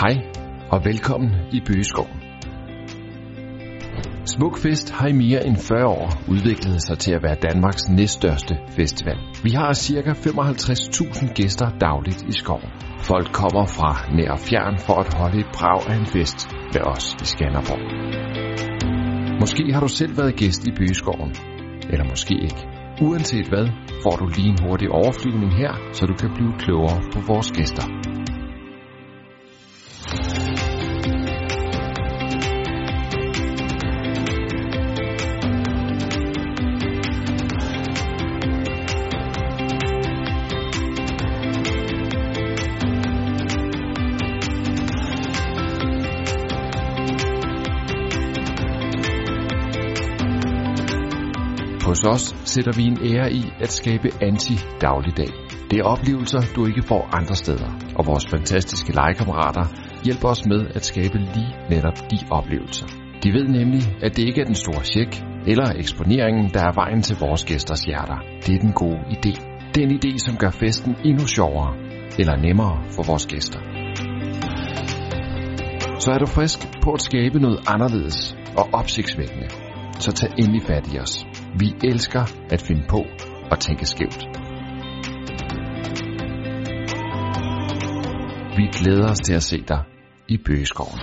Hej og velkommen i Bøgeskoven. Smukfest har i mere end 40 år udviklet sig til at være Danmarks næststørste festival. Vi har ca. 55.000 gæster dagligt i skoven. Folk kommer fra nær og fjern for at holde et brag af en fest med os i Skanderborg. Måske har du selv været gæst i Bøgeskoven, eller måske ikke. Uanset hvad, får du lige en hurtig overflyvning her, så du kan blive klogere på vores gæster. Hos os sætter vi en ære i at skabe anti-dagligdag. Det er oplevelser, du ikke får andre steder, og vores fantastiske legekammerater hjælper os med at skabe lige netop de oplevelser. De ved nemlig, at det ikke er den store check eller eksponeringen, der er vejen til vores gæsters hjerter. Det er den gode idé. Den idé, som gør festen endnu sjovere eller nemmere for vores gæster. Så er du frisk på at skabe noget anderledes og opsigtsvækkende, så tag endelig fat i os. Vi elsker at finde på og tænke skævt. Vi glæder os til at se dig i Bøgeskoven.